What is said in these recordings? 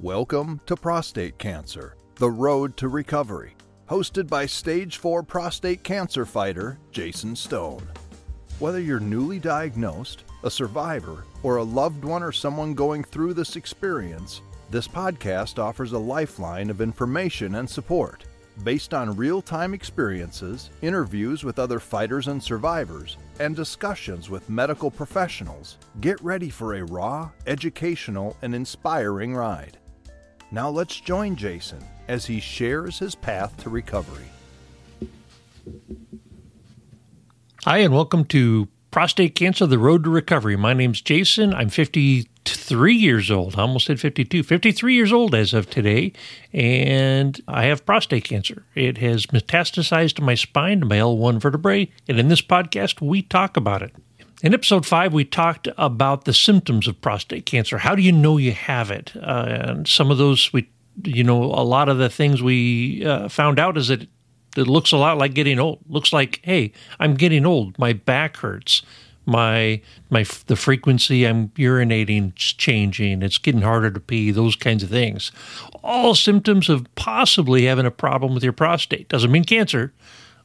Welcome to Prostate Cancer The Road to Recovery, hosted by Stage 4 prostate cancer fighter Jason Stone. Whether you're newly diagnosed, a survivor, or a loved one or someone going through this experience, this podcast offers a lifeline of information and support. Based on real time experiences, interviews with other fighters and survivors, and discussions with medical professionals, get ready for a raw, educational, and inspiring ride. Now let's join Jason as he shares his path to recovery. Hi, and welcome to Prostate Cancer The Road to Recovery. My name's Jason. I'm 53 years old. I almost said 52. 53 years old as of today, and I have prostate cancer. It has metastasized to my spine, to my L1 vertebrae, and in this podcast, we talk about it. In episode five, we talked about the symptoms of prostate cancer. How do you know you have it? Uh, and some of those, we, you know, a lot of the things we uh, found out is that it, it looks a lot like getting old. Looks like, hey, I'm getting old. My back hurts. My my the frequency I'm urinating is changing. It's getting harder to pee. Those kinds of things. All symptoms of possibly having a problem with your prostate. Doesn't mean cancer,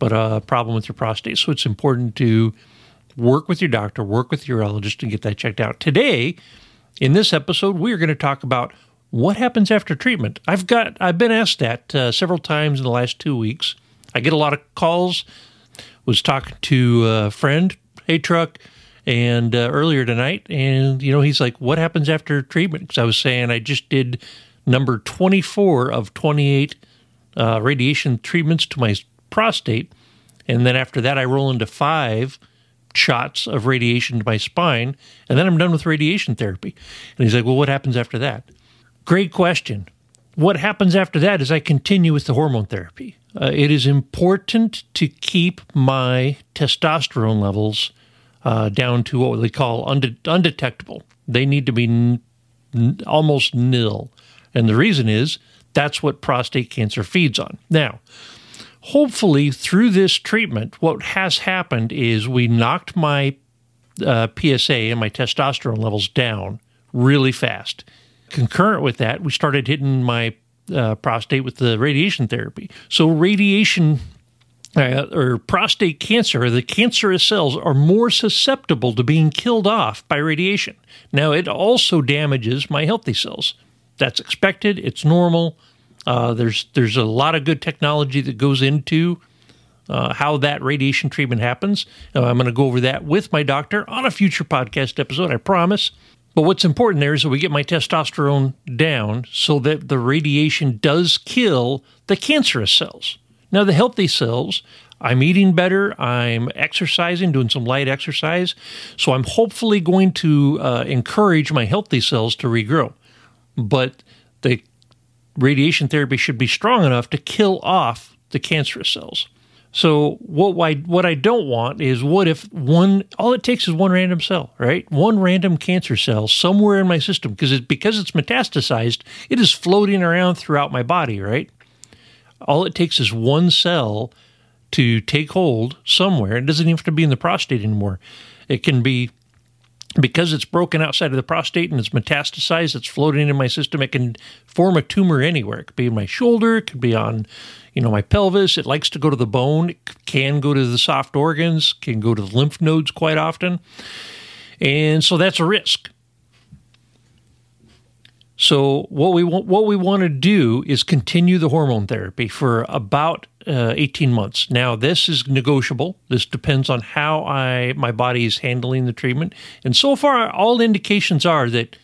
but a problem with your prostate. So it's important to work with your doctor, work with your urologist to get that checked out. Today, in this episode, we are going to talk about what happens after treatment. I've got I've been asked that uh, several times in the last two weeks. I get a lot of calls. Was talking to a friend, hey truck, and uh, earlier tonight, and you know he's like, "What happens after treatment?" Because I was saying I just did number twenty four of twenty eight uh, radiation treatments to my prostate, and then after that I roll into five shots of radiation to my spine, and then I'm done with radiation therapy. And he's like, Well, what happens after that? Great question. What happens after that is I continue with the hormone therapy. Uh, it is important to keep my testosterone levels uh, down to what they call unde- undetectable. They need to be n- n- almost nil. And the reason is that's what prostate cancer feeds on. Now, hopefully through this treatment, what has happened is we knocked my uh, PSA and my testosterone levels down really fast. Concurrent with that, we started hitting my uh, prostate with the radiation therapy. So, radiation uh, or prostate cancer, the cancerous cells are more susceptible to being killed off by radiation. Now, it also damages my healthy cells. That's expected, it's normal. Uh, there's there's a lot of good technology that goes into uh, how that radiation treatment happens. Uh, I'm going to go over that with my doctor on a future podcast episode, I promise. But what's important there is that we get my testosterone down so that the radiation does kill the cancerous cells. Now, the healthy cells, I'm eating better, I'm exercising, doing some light exercise. So I'm hopefully going to uh, encourage my healthy cells to regrow. But radiation therapy should be strong enough to kill off the cancerous cells. So what I what I don't want is what if one all it takes is one random cell, right? One random cancer cell somewhere in my system because it because it's metastasized, it is floating around throughout my body, right? All it takes is one cell to take hold somewhere. It doesn't even have to be in the prostate anymore. It can be because it's broken outside of the prostate and it's metastasized, it's floating in my system. It can form a tumor anywhere. It could be in my shoulder, it could be on, you know, my pelvis. It likes to go to the bone. It can go to the soft organs, can go to the lymph nodes quite often. And so that's a risk. So what we want, what we want to do is continue the hormone therapy for about uh, 18 months. Now this is negotiable. This depends on how I my body is handling the treatment. And so far, all indications are that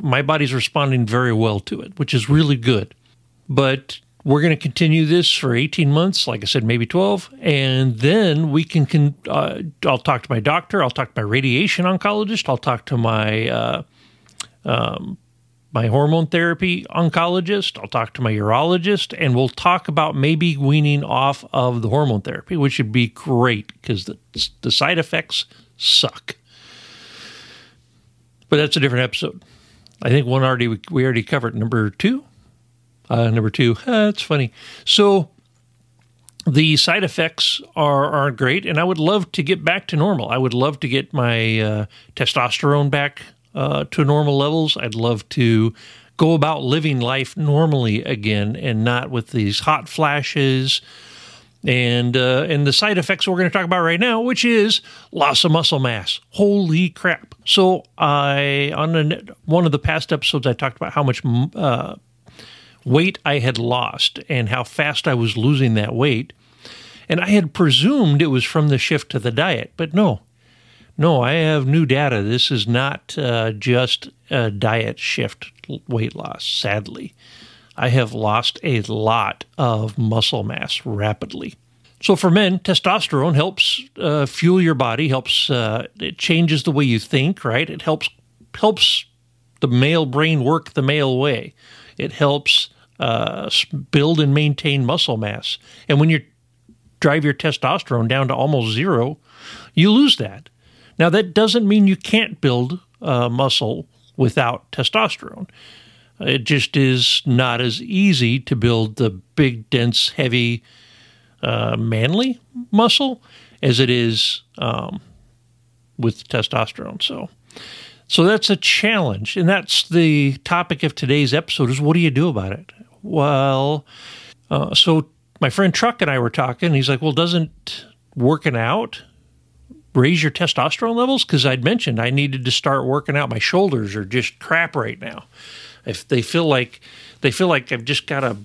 my body's responding very well to it, which is really good. But we're going to continue this for 18 months, like I said, maybe 12, and then we can. can uh, I'll talk to my doctor. I'll talk to my radiation oncologist. I'll talk to my uh, um, my hormone therapy oncologist. I'll talk to my urologist, and we'll talk about maybe weaning off of the hormone therapy, which would be great because the, the side effects suck. But that's a different episode. I think one already we already covered number two. Uh, number two, that's funny. So the side effects are are great, and I would love to get back to normal. I would love to get my uh, testosterone back uh, to normal levels. I'd love to go about living life normally again and not with these hot flashes and uh, and the side effects we're going to talk about right now, which is loss of muscle mass. Holy crap! So I on a, one of the past episodes I talked about how much uh, weight I had lost and how fast I was losing that weight, and I had presumed it was from the shift to the diet, but no, no, I have new data. This is not uh, just a diet shift weight loss, sadly. I have lost a lot of muscle mass rapidly. So for men, testosterone helps uh, fuel your body, helps uh, it changes the way you think, right? It helps helps the male brain work the male way. It helps uh, build and maintain muscle mass. And when you drive your testosterone down to almost zero, you lose that. Now, that doesn't mean you can't build uh, muscle without testosterone. It just is not as easy to build the big, dense, heavy, uh, manly muscle as it is um, with testosterone. So, so that's a challenge, and that's the topic of today's episode: is what do you do about it? Well, uh, so my friend Truck and I were talking. He's like, "Well, doesn't working out raise your testosterone levels? Because I'd mentioned I needed to start working out. My shoulders are just crap right now. If they feel like they feel like I've just got a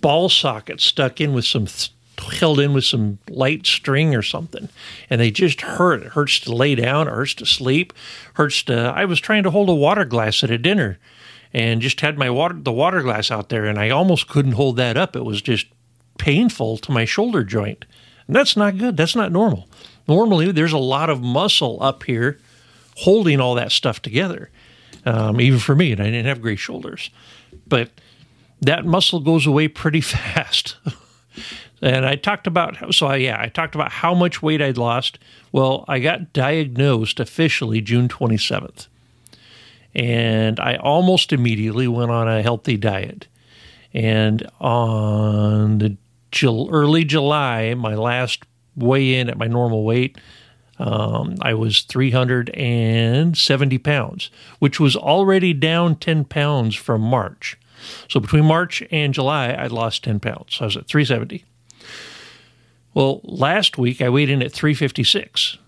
ball socket stuck in with some th- held in with some light string or something, and they just hurt. It hurts to lay down, hurts to sleep, hurts to. I was trying to hold a water glass at a dinner, and just had my water the water glass out there, and I almost couldn't hold that up. It was just painful to my shoulder joint, and that's not good. That's not normal. Normally, there's a lot of muscle up here holding all that stuff together. Um, even for me, and I didn't have great shoulders, but that muscle goes away pretty fast. and I talked about so I, yeah, I talked about how much weight I'd lost. Well, I got diagnosed officially June 27th. And I almost immediately went on a healthy diet. And on the early July, my last weigh in at my normal weight, um, I was 370 pounds, which was already down 10 pounds from March. So between March and July, I lost 10 pounds. I was at 370. Well, last week I weighed in at 356.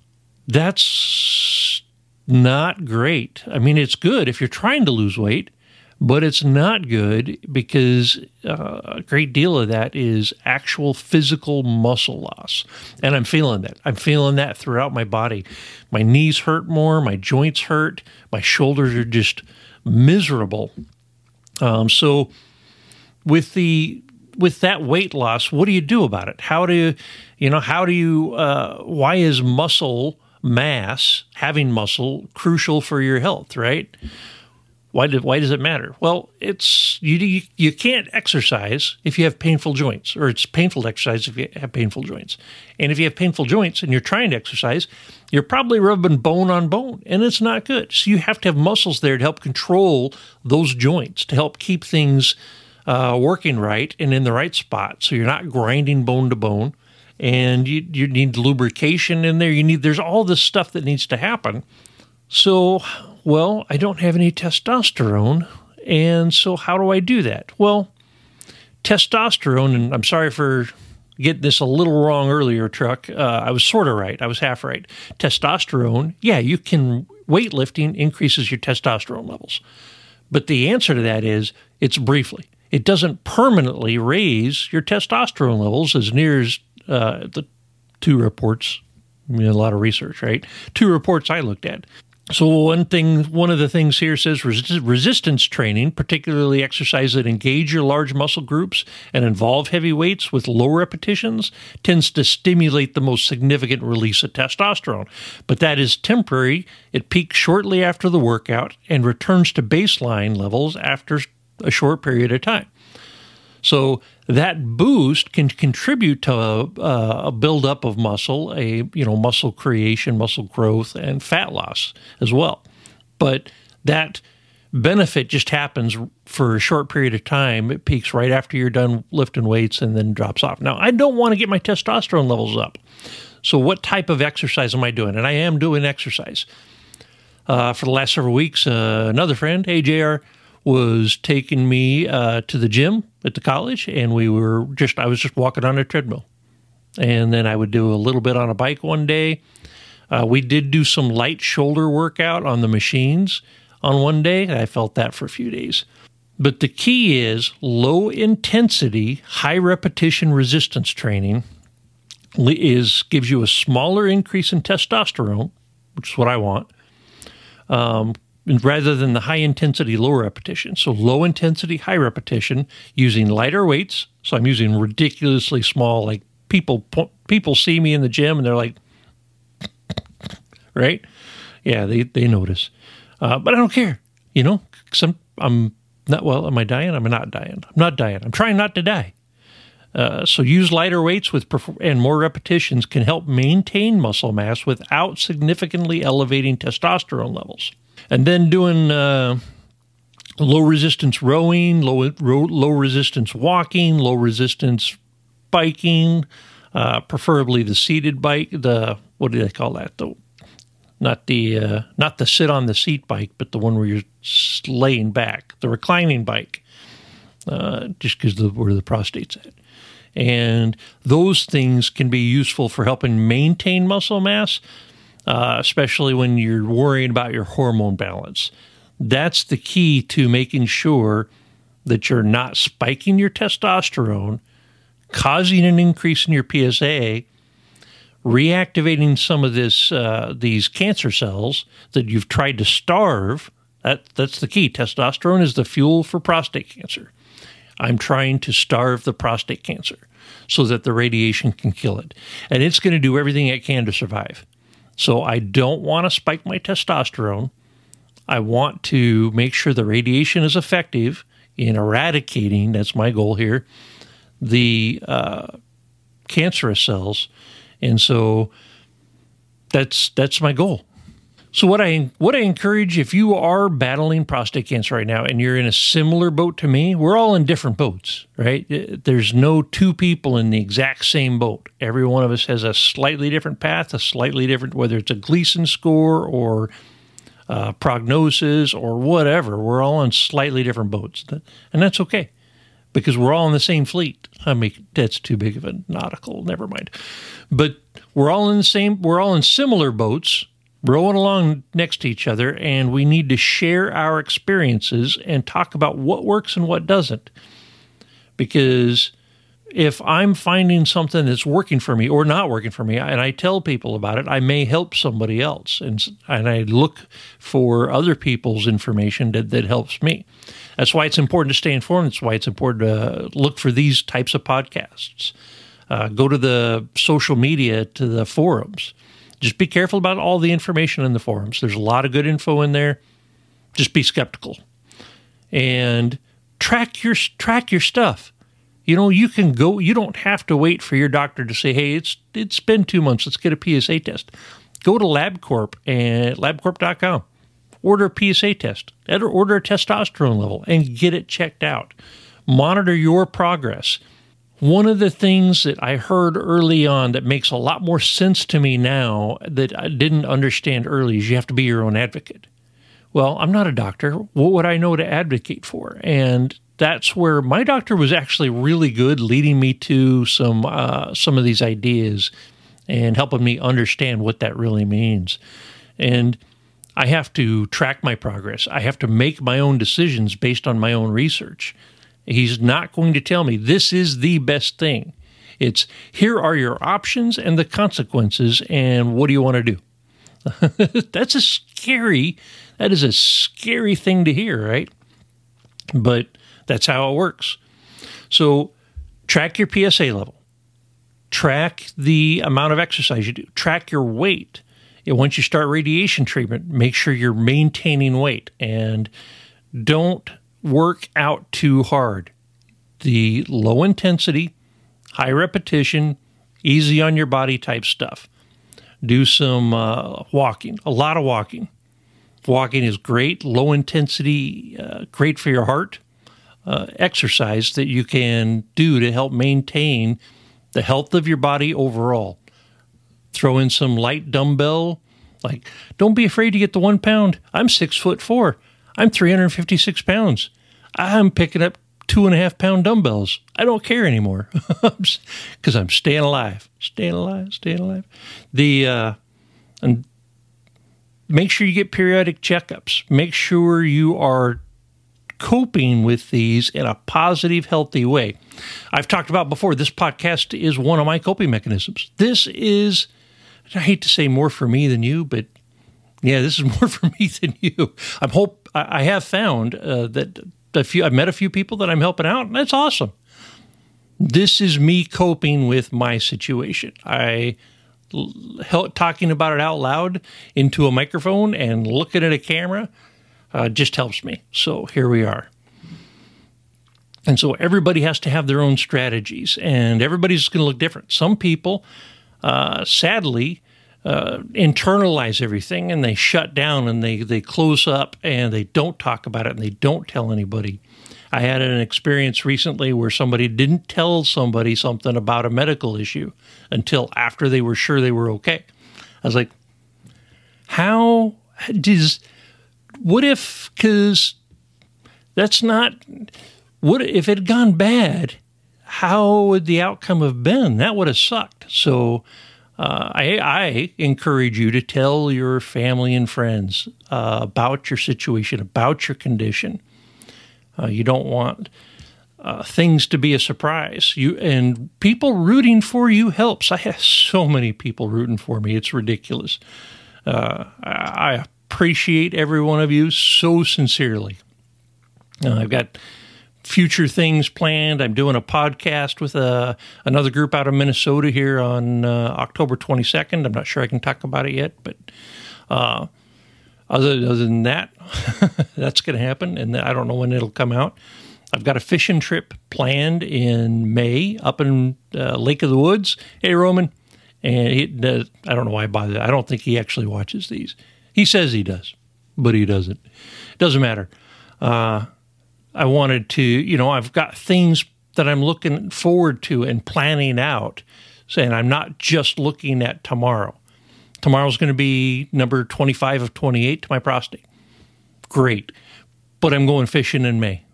That's not great. I mean, it's good if you're trying to lose weight, but it's not good because uh, a great deal of that is actual physical muscle loss. And I'm feeling that. I'm feeling that throughout my body. My knees hurt more, my joints hurt, my shoulders are just miserable. Um, so, with the with that weight loss, what do you do about it? How do you, you know, how do you, uh, why is muscle mass, having muscle, crucial for your health, right? Why, why does it matter? Well, it's you, you can't exercise if you have painful joints, or it's painful to exercise if you have painful joints. And if you have painful joints and you're trying to exercise, you're probably rubbing bone on bone, and it's not good. So you have to have muscles there to help control those joints, to help keep things uh, working right and in the right spot. So you're not grinding bone to bone, and you, you need lubrication in there. You need there's all this stuff that needs to happen. So well, I don't have any testosterone. And so, how do I do that? Well, testosterone, and I'm sorry for getting this a little wrong earlier, Truck. Uh, I was sort of right. I was half right. Testosterone, yeah, you can, weightlifting increases your testosterone levels. But the answer to that is it's briefly. It doesn't permanently raise your testosterone levels as near as uh, the two reports, I mean, a lot of research, right? Two reports I looked at. So one thing, one of the things here says resistance training, particularly exercise that engage your large muscle groups and involve heavy weights with low repetitions, tends to stimulate the most significant release of testosterone. But that is temporary. It peaks shortly after the workout and returns to baseline levels after a short period of time. So that boost can contribute to a, a buildup of muscle, a you know muscle creation, muscle growth, and fat loss as well. But that benefit just happens for a short period of time. It peaks right after you're done lifting weights and then drops off. Now, I don't want to get my testosterone levels up. So, what type of exercise am I doing? And I am doing exercise. Uh, for the last several weeks, uh, another friend, hey, JR, was taking me uh, to the gym at the college, and we were just I was just walking on a treadmill, and then I would do a little bit on a bike one day. Uh, we did do some light shoulder workout on the machines on one day. I felt that for a few days. But the key is low intensity, high repetition resistance training is gives you a smaller increase in testosterone, which is what I want, um, rather than the high intensity, low repetition. So low intensity, high repetition using lighter weights. So I'm using ridiculously small, like people people see me in the gym and they're like, right? Yeah, they they notice, uh, but I don't care. You know, some I'm not well. Am I dying? I'm not dying. I'm not dying. I'm trying not to die. Uh, so use lighter weights with and more repetitions can help maintain muscle mass without significantly elevating testosterone levels. And then doing uh, low resistance rowing, low low resistance walking, low resistance biking, uh, preferably the seated bike. The what do they call that? The not the uh, not the sit on the seat bike, but the one where you're laying back, the reclining bike, uh, just because where the prostate's at. And those things can be useful for helping maintain muscle mass, uh, especially when you're worrying about your hormone balance. That's the key to making sure that you're not spiking your testosterone, causing an increase in your PSA, reactivating some of this uh, these cancer cells that you've tried to starve. That that's the key. Testosterone is the fuel for prostate cancer. I'm trying to starve the prostate cancer so that the radiation can kill it, and it's going to do everything it can to survive. So I don't want to spike my testosterone. I want to make sure the radiation is effective in eradicating. That's my goal here. The uh, cancerous cells and so that's that's my goal. So what I what I encourage if you are battling prostate cancer right now and you're in a similar boat to me, we're all in different boats, right? There's no two people in the exact same boat. Every one of us has a slightly different path, a slightly different whether it's a Gleason score or uh, prognosis or whatever. We're all on slightly different boats, and that's okay because we're all in the same fleet. I mean, that's too big of a nautical. Never mind. But we're all in the same. We're all in similar boats, rowing along next to each other, and we need to share our experiences and talk about what works and what doesn't. Because if I'm finding something that's working for me or not working for me, and I tell people about it, I may help somebody else, and and I look for other people's information that, that helps me. That's why it's important to stay informed. That's why it's important to look for these types of podcasts. Uh, go to the social media, to the forums. Just be careful about all the information in the forums. There's a lot of good info in there. Just be skeptical and track your track your stuff. You know, you can go. You don't have to wait for your doctor to say, "Hey, it's it's been two months. Let's get a PSA test." Go to LabCorp and LabCorp.com order a PSA test, order a testosterone level, and get it checked out. Monitor your progress. One of the things that I heard early on that makes a lot more sense to me now that I didn't understand early is you have to be your own advocate. Well, I'm not a doctor. What would I know to advocate for? And that's where my doctor was actually really good, leading me to some uh, some of these ideas and helping me understand what that really means. And I have to track my progress. I have to make my own decisions based on my own research. He's not going to tell me this is the best thing. It's here are your options and the consequences, and what do you want to do? That's a scary, that is a scary thing to hear, right? But that's how it works. So track your PSA level, track the amount of exercise you do, track your weight, And once you start radiation treatment, make sure you're maintaining weight and don't work out too hard. The low intensity, high repetition, easy on your body type stuff. Do some uh, walking, a lot of walking. Walking is great, low intensity, uh, great for your heart. Uh, exercise that you can do to help maintain the health of your body overall. Throw in some light dumbbell. Like, don't be afraid to get the one pound. I'm six foot four. I'm 356 pounds. I'm picking up two and a half pound dumbbells. I don't care anymore because I'm staying alive, staying alive, staying alive. The uh, and make sure you get periodic checkups. Make sure you are coping with these in a positive, healthy way. I've talked about before, this podcast is one of my coping mechanisms. This is, I hate to say more for me than you, but yeah, this is more for me than you. I'm hope I have found uh, that a few I've met a few people that I'm helping out, and that's awesome. This is me coping with my situation. I help talking about it out loud into a microphone and looking at a camera uh, just helps me. So here we are. And so everybody has to have their own strategies, and everybody's going to look different. Some people, uh, sadly, uh, internalize everything and they shut down and they, they close up and they don't talk about it and they don't tell anybody. I had an experience recently where somebody didn't tell somebody something about a medical issue until after they were sure they were okay. I was like, how does, what if, because that's not, what if it had gone bad? How would the outcome have been? That would have sucked. So, uh, I, I, encourage you to tell your family and friends uh, about your situation, about your condition. Uh, you don't want uh, things to be a surprise. You and people rooting for you helps. I have so many people rooting for me; it's ridiculous. Uh, I appreciate every one of you so sincerely. Uh, I've got future things planned. I'm doing a podcast with a, uh, another group out of Minnesota here on uh, October 22nd. I'm not sure I can talk about it yet, but uh, other, other than that, that's going to happen, and I don't know when it'll come out. I've got a fishing trip planned in May up in uh, Lake of the Woods. Hey, Roman. And he, uh, I don't know why I bother. I don't think he actually watches these. He says he does, but he doesn't. Doesn't matter. Uh, I wanted to, you know, I've got things that I'm looking forward to and planning out. Saying I'm not just looking at tomorrow. Tomorrow's going to be number 25 of 28 to my prostate. Great. But I'm going fishing in May.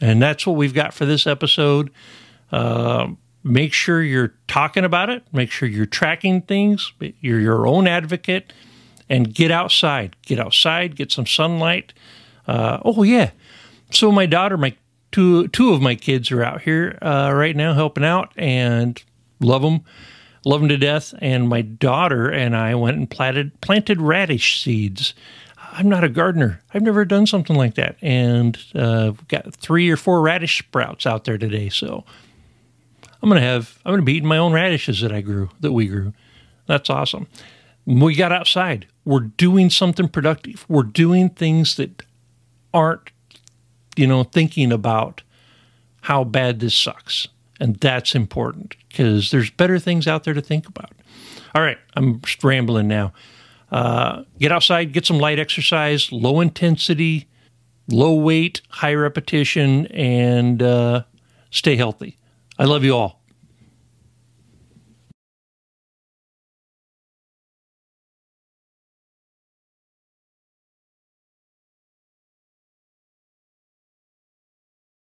And that's what we've got for this episode. Uh, make sure you're talking about it. Make sure you're tracking things. You're your own advocate. And get outside. Get outside. Get some sunlight. Uh, oh, yeah. So my daughter, my two two of my kids are out here uh, right now helping out and love them, love them to death. And my daughter and I went and planted planted radish seeds. I'm not a gardener. I've never done something like that, and uh, got three or four radish sprouts out there today. So I'm gonna have I'm gonna be eating my own radishes that I grew that we grew. That's awesome. We got outside. We're doing something productive. We're doing things that aren't you know, thinking about how bad this sucks. And that's important because there's better things out there to think about. All right, I'm rambling now. Uh, get outside, get some light exercise, low intensity, low weight, high repetition, and uh, stay healthy. I love you all.